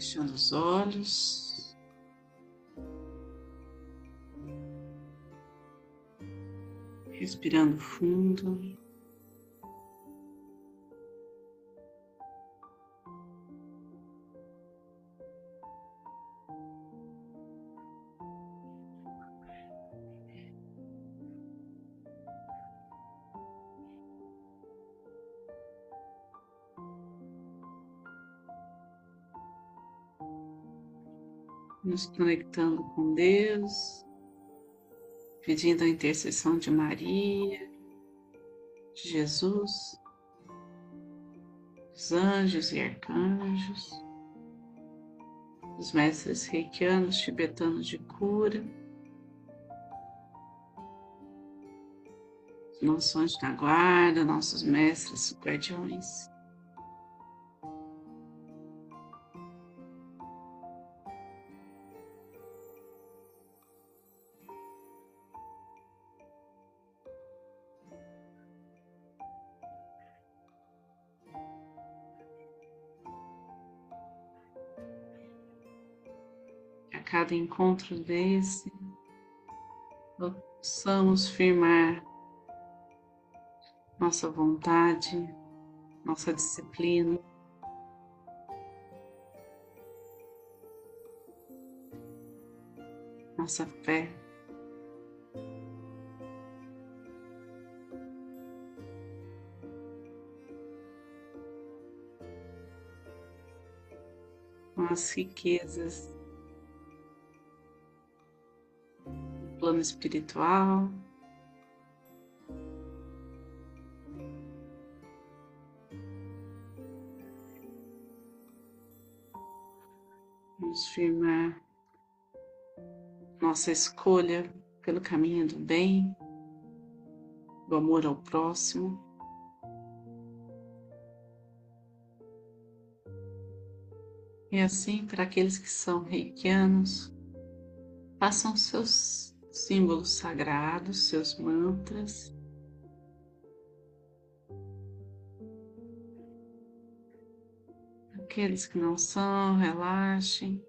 Fechando os olhos. Respirando fundo. Nos conectando com Deus, pedindo a intercessão de Maria, de Jesus, dos anjos e arcanjos, dos mestres reikianos tibetanos de cura, nossos anjos da guarda, nossos mestres guardiões. Cada encontro desse, possamos firmar nossa vontade, nossa disciplina. Nossa fé. Com as riquezas plano espiritual. Vamos firmar nossa escolha pelo caminho do bem, do amor ao próximo. E assim, para aqueles que são reikianos, façam seus símbolos sagrados, seus mantras. Aqueles que não são, relaxem.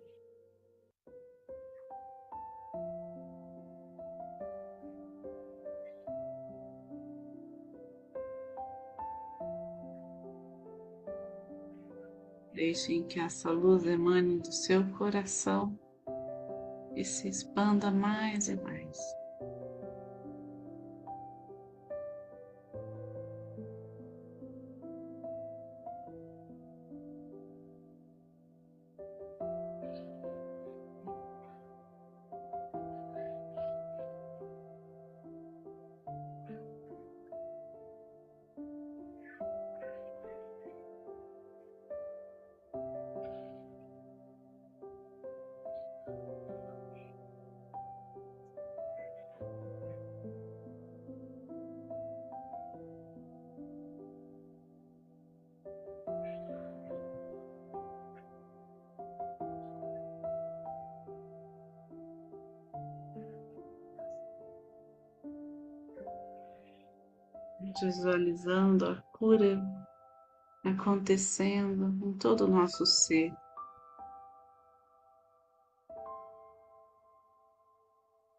Deixem que essa luz emane do seu coração e se expanda mais e mais. Visualizando a cura acontecendo em todo o nosso ser.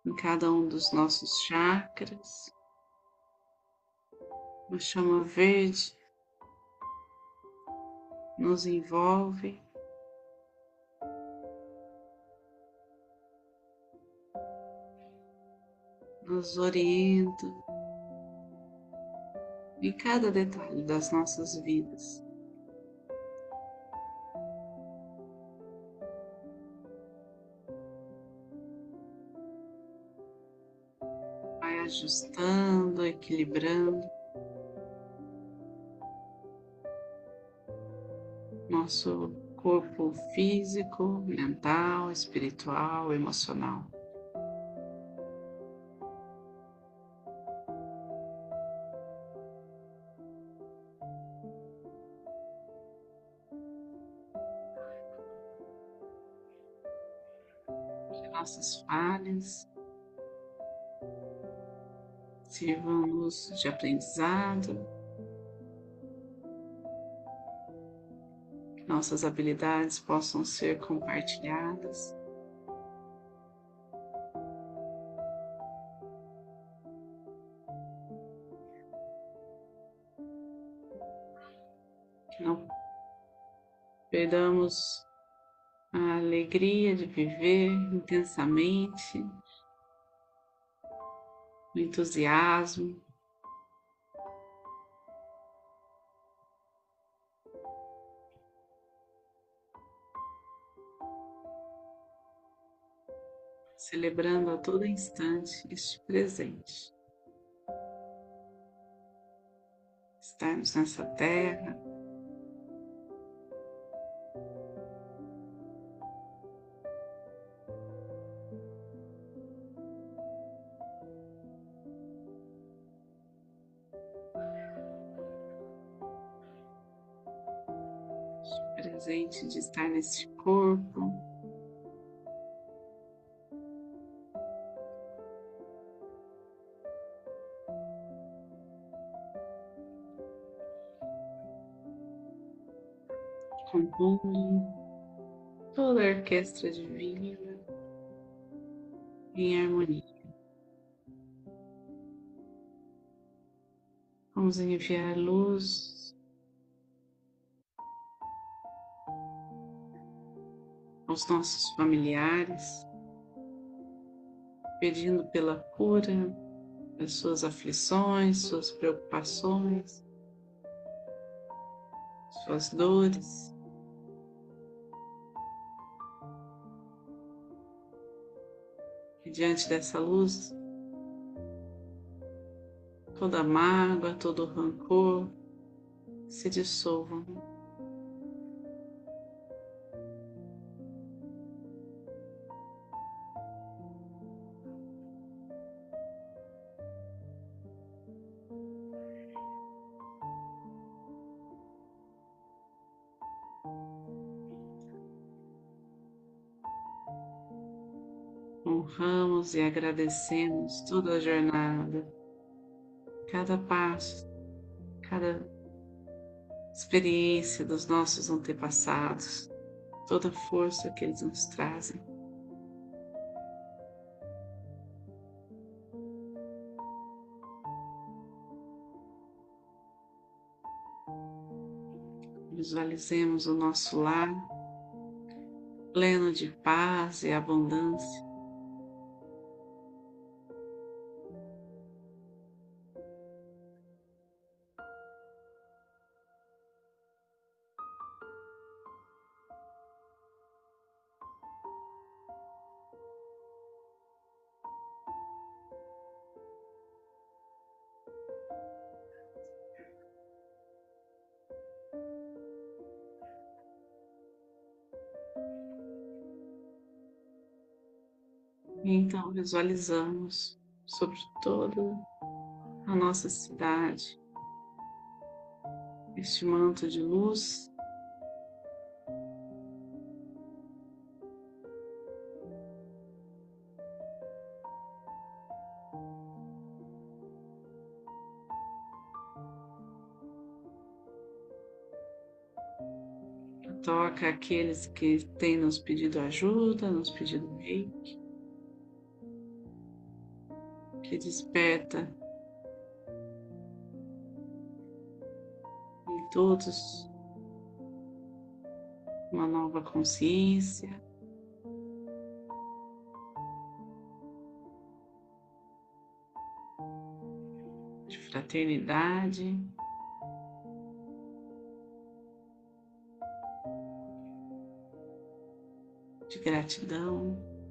Em cada um dos nossos chakras, uma chama verde nos envolve. Nos orienta em cada detalhe das nossas vidas. Vai ajustando, equilibrando nosso corpo físico, mental, espiritual, emocional. Nossas falhas, sirvam-nos de aprendizado, que nossas habilidades possam ser compartilhadas. Não perdamos a alegria de viver intensamente, o entusiasmo. Celebrando a todo instante este presente. Estarmos nessa terra, nesse corpo. Compondo toda a orquestra divina em harmonia. Vamos enviar luz aos nossos familiares, pedindo pela cura das suas aflições, suas preocupações, suas dores. E diante dessa luz, toda mágoa, todo rancor se dissolvam. Honramos e agradecemos toda a jornada, cada passo, cada experiência dos nossos antepassados, toda a força que eles nos trazem. Visualizemos o nosso lar pleno de paz e abundância. Então visualizamos sobre toda a nossa cidade este manto de luz toca aqueles que têm nos pedido ajuda, nos pedido reiki. Que desperta em todos uma nova consciência. De fraternidade, de gratidão.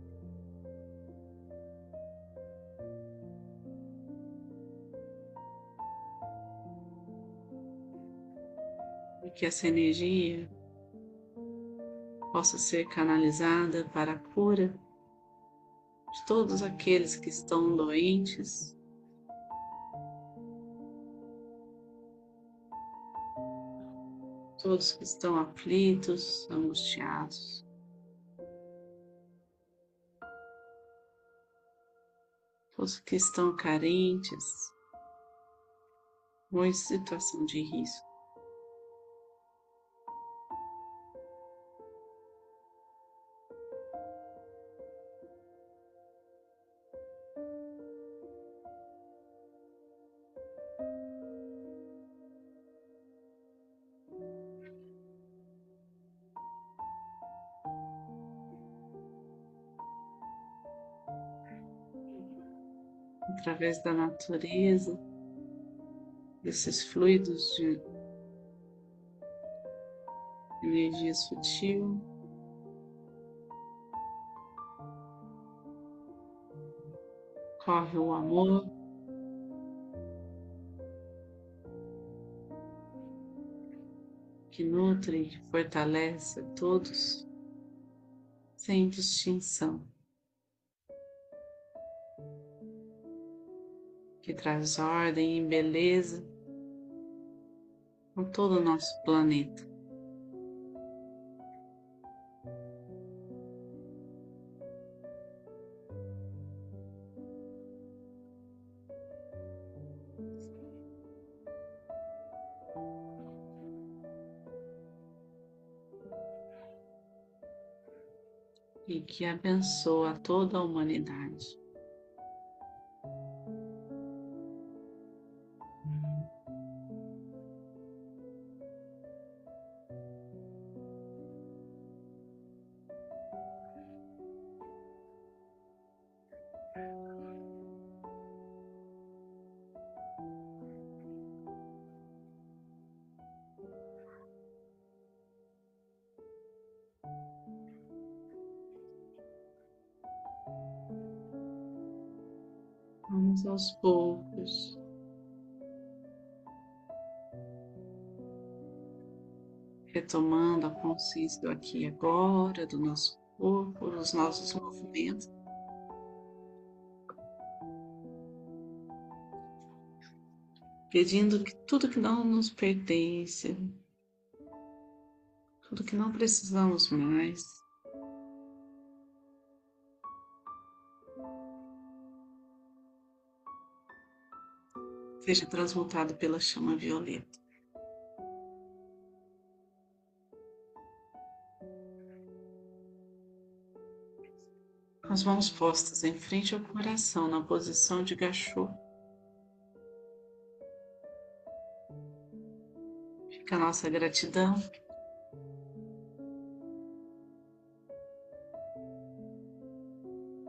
Que essa energia possa ser canalizada para a cura de todos aqueles que estão doentes. Todos que estão aflitos, angustiados. Todos que estão carentes ou em situação de risco. Através da natureza, desses fluidos de energia sutil. Corre o amor. Que nutre e fortalece todos sem distinção. Que traz ordem e beleza com todo o nosso planeta. e que abençoa toda a humanidade. Vamos aos poucos. Retomando a consciência do aqui e agora, do nosso corpo, dos nossos movimentos. Pedindo que tudo que não nos pertence, tudo que não precisamos mais, seja transmutado pela chama violeta. Com as mãos postas em frente ao coração, na posição de gachô. Fica a nossa gratidão.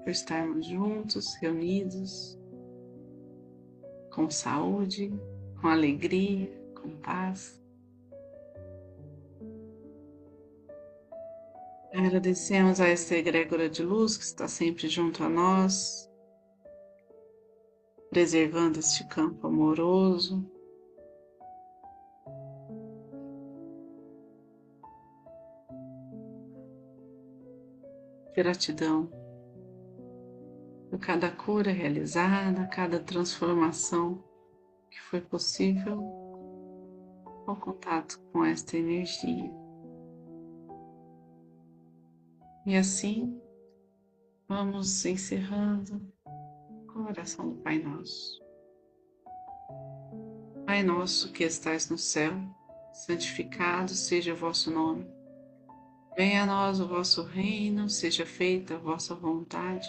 Por estarmos juntos, reunidos com saúde, com alegria, com paz. Agradecemos a essa egrégora de luz que está sempre junto a nós, preservando este campo amoroso. Gratidão cada cura realizada, cada transformação que foi possível ao contato com esta energia. E assim vamos encerrando com a oração do Pai Nosso. Pai nosso que estais no céu, santificado seja o vosso nome. Venha a nós o vosso reino, seja feita a vossa vontade